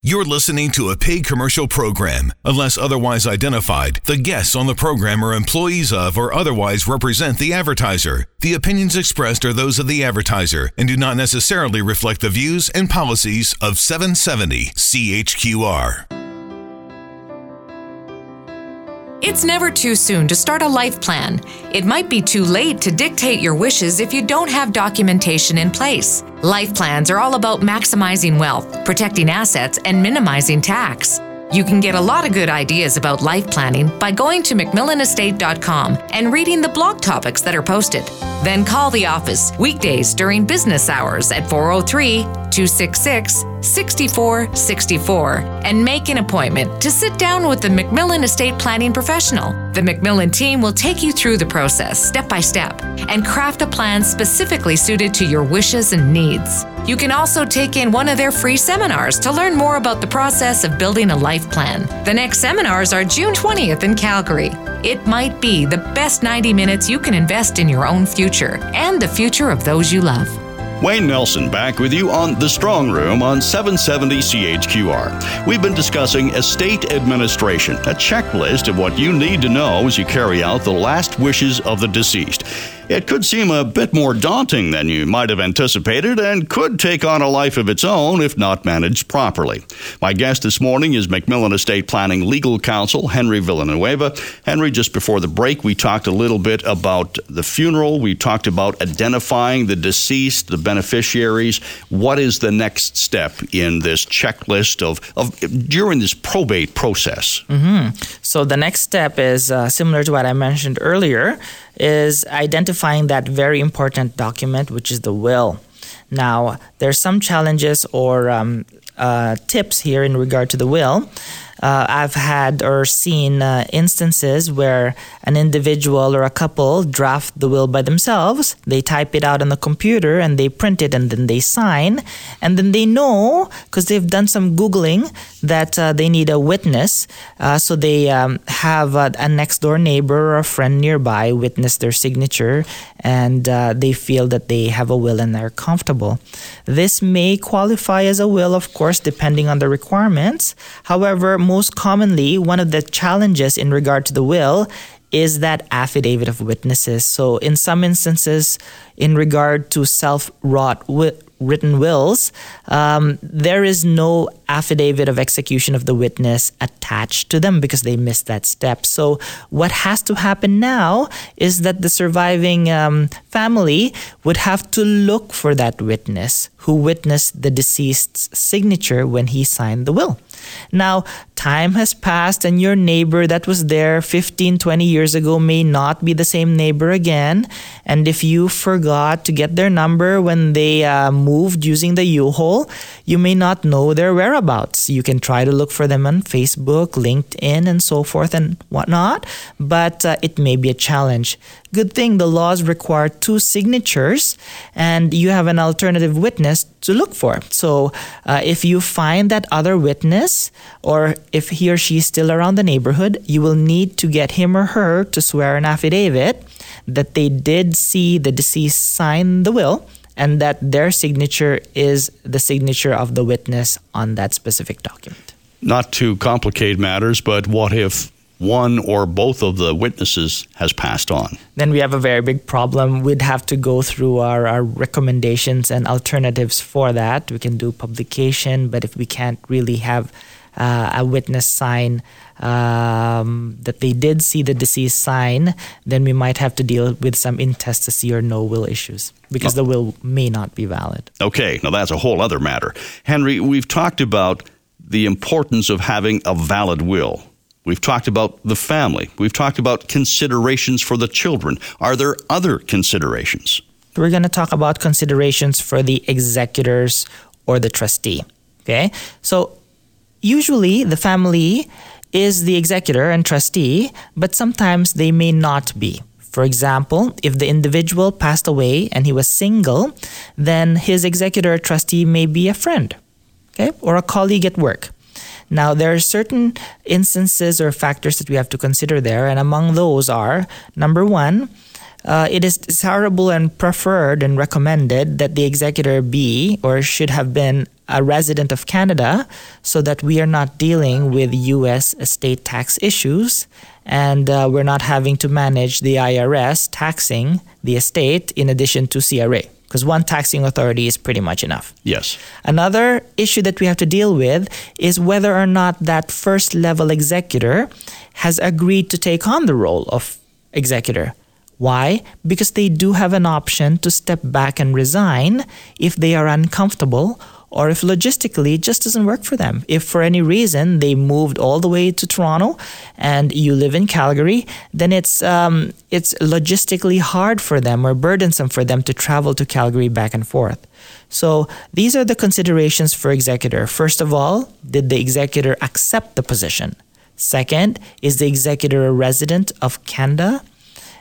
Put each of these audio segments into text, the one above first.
You're listening to a paid commercial program. Unless otherwise identified, the guests on the program are employees of or otherwise represent the advertiser. The opinions expressed are those of the advertiser and do not necessarily reflect the views and policies of 770 CHQR. It's never too soon to start a life plan. It might be too late to dictate your wishes if you don't have documentation in place. Life plans are all about maximizing wealth, protecting assets, and minimizing tax. You can get a lot of good ideas about life planning by going to MacMillanestate.com and reading the blog topics that are posted. Then call the office weekdays during business hours at 403 266 6464 and make an appointment to sit down with the MacMillan Estate Planning professional. The MacMillan team will take you through the process step by step and craft a plan specifically suited to your wishes and needs. You can also take in one of their free seminars to learn more about the process of building a life plan. The next seminars are June 20th in Calgary. It might be the best 90 minutes you can invest in your own future and the future of those you love. Wayne Nelson back with you on The Strong Room on 770 CHQR. We've been discussing estate administration, a checklist of what you need to know as you carry out the last wishes of the deceased. It could seem a bit more daunting than you might have anticipated and could take on a life of its own if not managed properly. My guest this morning is MacMillan Estate Planning Legal Counsel Henry Villanueva. Henry, just before the break, we talked a little bit about the funeral. We talked about identifying the deceased, the beneficiaries. What is the next step in this checklist of, of during this probate process? Mm-hmm. So the next step is uh, similar to what I mentioned earlier is identifying that very important document, which is the will. Now, there's some challenges or um, uh, tips here in regard to the will. Uh, I've had or seen uh, instances where an individual or a couple draft the will by themselves. They type it out on the computer and they print it and then they sign. And then they know, because they've done some Googling, that uh, they need a witness. Uh, so they um, have a, a, next door neighbor or a friend nearby witness their signature and uh, they feel that they have a will and they're comfortable. This may qualify as a will, of course, depending on the requirements. However, most commonly, one of the challenges in regard to the will is that affidavit of witnesses. So, in some instances, in regard to self wrought written wills, um, there is no affidavit of execution of the witness attached to them because they missed that step. So, what has to happen now is that the surviving um, family would have to look for that witness who witnessed the deceased's signature when he signed the will. Now, time has passed, and your neighbor that was there 15, 20 years ago may not be the same neighbor again. And if you forgot to get their number when they uh, moved using the U Haul, you may not know their whereabouts. You can try to look for them on Facebook, LinkedIn, and so forth and whatnot, but uh, it may be a challenge. Good thing the laws require two signatures, and you have an alternative witness to look for. So, uh, if you find that other witness, or if he or she is still around the neighborhood, you will need to get him or her to swear an affidavit that they did see the deceased sign the will and that their signature is the signature of the witness on that specific document. Not to complicate matters, but what if one or both of the witnesses has passed on. Then we have a very big problem. We'd have to go through our, our recommendations and alternatives for that. We can do publication, but if we can't really have uh, a witness sign um, that they did see the deceased sign, then we might have to deal with some intestacy or no will issues because oh. the will may not be valid. Okay, now that's a whole other matter. Henry, we've talked about the importance of having a valid will. We've talked about the family. We've talked about considerations for the children. Are there other considerations? We're going to talk about considerations for the executors or the trustee. Okay? So, usually the family is the executor and trustee, but sometimes they may not be. For example, if the individual passed away and he was single, then his executor or trustee may be a friend, okay, or a colleague at work. Now, there are certain instances or factors that we have to consider there, and among those are number one, uh, it is desirable and preferred and recommended that the executor be or should have been a resident of Canada so that we are not dealing with US estate tax issues and uh, we're not having to manage the IRS taxing the estate in addition to CRA because one taxing authority is pretty much enough. Yes. Another issue that we have to deal with is whether or not that first level executor has agreed to take on the role of executor. Why? Because they do have an option to step back and resign if they are uncomfortable or if logistically it just doesn't work for them. If for any reason they moved all the way to Toronto and you live in Calgary, then it's um, it's logistically hard for them or burdensome for them to travel to Calgary back and forth. So these are the considerations for executor. First of all, did the executor accept the position? Second, is the executor a resident of Canada?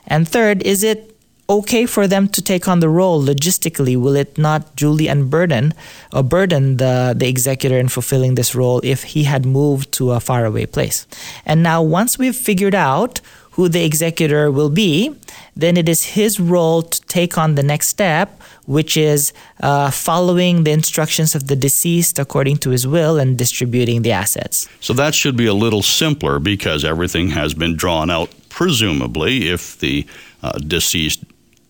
And third, is it okay for them to take on the role logistically? Will it not duly unburden or burden the, the executor in fulfilling this role if he had moved to a faraway place? And now, once we've figured out who the executor will be, then it is his role to take on the next step, which is uh, following the instructions of the deceased according to his will and distributing the assets. So that should be a little simpler because everything has been drawn out, presumably, if the uh, deceased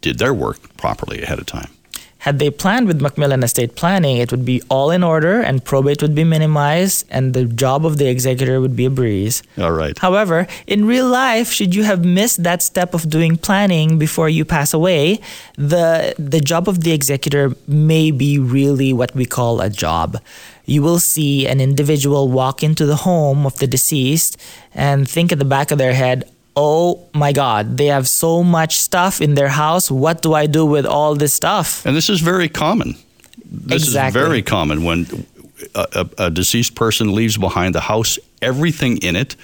did their work properly ahead of time. Had they planned with Macmillan estate planning, it would be all in order and probate would be minimized and the job of the executor would be a breeze. All right. However, in real life, should you have missed that step of doing planning before you pass away, the the job of the executor may be really what we call a job. You will see an individual walk into the home of the deceased and think at the back of their head, oh my God, they have so much stuff in their house. What do I do with all this stuff? And this is very common. This exactly. is very common when a, a, a, deceased person leaves behind the house, everything in it.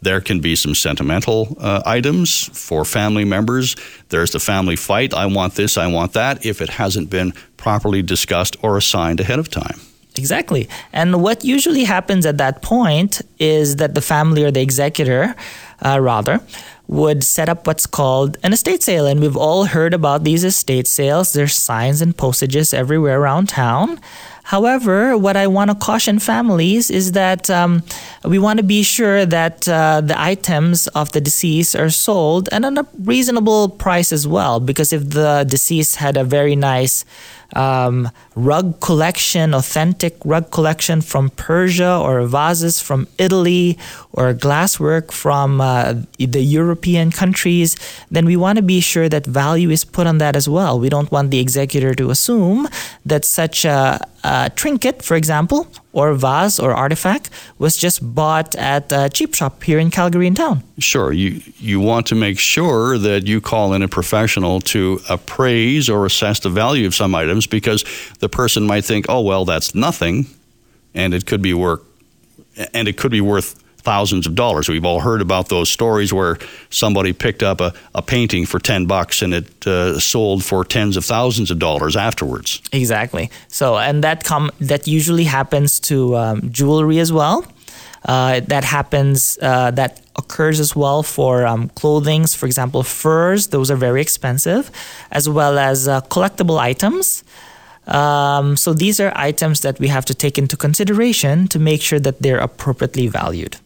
There can be some sentimental uh, items for family members. There's the family fight. I want this, I want that, if it hasn't been properly discussed or assigned ahead of time. Exactly. And what usually happens at that point is that the family or the executor, uh, rather, would set up what's called an estate sale. And we've all heard about these estate sales. There's signs and postages everywhere around town. However, what I want to caution families is that um, we want to be sure that uh, the items of the deceased are sold at a reasonable price as well. Because if the deceased had a very nice um, rug collection, authentic rug collection from Persia, or vases from Italy, or glasswork from uh, the European countries, then we want to be sure that value is put on that as well. We don't want the executor to assume that such a, a trinket, for example, or vase or artifact was just bought at a cheap shop here in Calgary in town. Sure, you you want to make sure that you call in a professional to appraise or assess the value of some items because the person might think, "Oh, well, that's nothing," and it could be worth and it could be worth thousands of dollars. We've all heard about those stories where somebody picked up a, a painting for 10 bucks and it uh, sold for tens of thousands of dollars afterwards. Exactly. So, and that com- that usually happens to um, jewelry as well. Uh, that happens, uh, that occurs as well for um, for example, furs, those are very expensive, as well as uh, collectible items. Um, so these are items that we have to take into consideration to make sure that they're appropriately valued.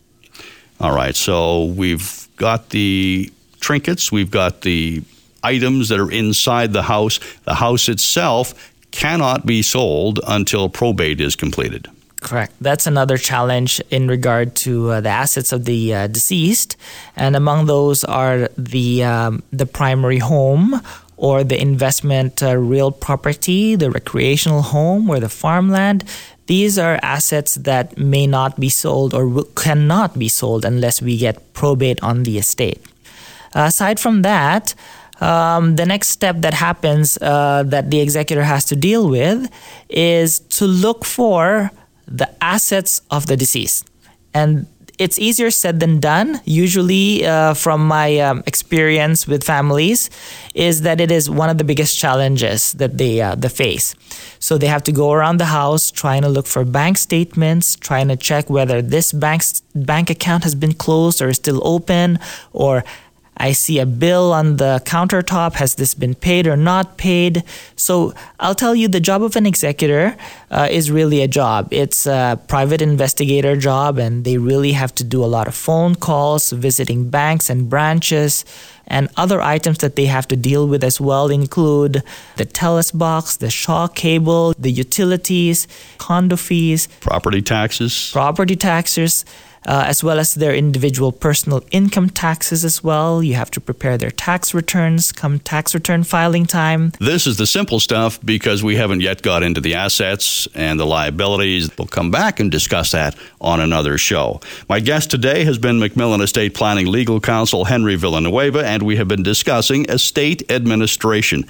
All right, so we've got the trinkets, we've got the items that are inside the house. The house itself cannot be sold until probate is completed. Correct. That's another challenge in regard to uh, the assets of the uh, deceased, and among those are the um, the primary home or the investment uh, real property, the recreational home, or the farmland. These are assets that may not be sold or cannot be sold unless we get probate on the estate. Aside from that, um, the next step that happens uh, that the executor has to deal with is to look for the assets of the deceased. And it's easier said than done. Usually, uh, from my um, experience with families, is that it is one of the biggest challenges that they uh, face. So they have to go around the house trying to look for bank statements, trying to check whether this bank bank account has been closed or is still open, or I see a bill on the countertop. Has this been paid or not paid? So I'll tell you the job of an executor uh, is really a job. It's a private investigator job, and they really have to do a lot of phone calls, visiting banks and branches. And other items that they have to deal with as well include the TELUS box, the Shaw cable, the utilities, condo fees, property taxes, property taxes uh, as well as their individual personal income taxes as well. You have to prepare their tax returns come tax return filing time. This is the simple stuff because we haven't yet got into the assets and the liabilities. We'll come back and discuss that on another show. My guest today has been MacMillan Estate Planning Legal Counsel Henry Villanueva, and we have been discussing estate administration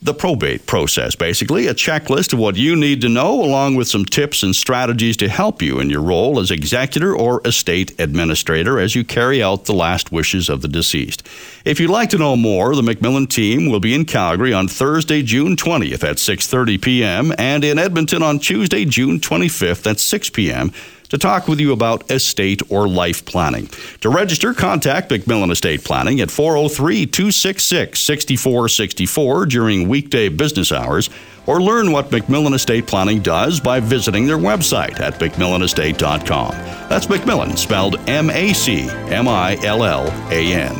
the probate process, basically, a checklist of what you need to know, along with some tips and strategies to help you in your role as executor or estate administrator as you carry out the last wishes of the deceased. If you'd like to know more, the MacMillan team will be in Calgary on Thursday, June 20th at 6:30 p.m. and in Edmonton on Tuesday, June 25th at 6 p.m to talk with you about estate or life planning. To register, contact MacMillan Estate Planning at 403 266 6464 during weekday business hours or learn what MacMillan Estate Planning does by visiting their website at MacMillanestate.com. That's MacMillan, spelled M A C M I L L A N.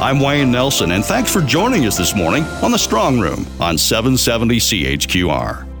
I'm Wayne Nelson, and thanks for joining us this morning on The Strong Room on 770 CHQR.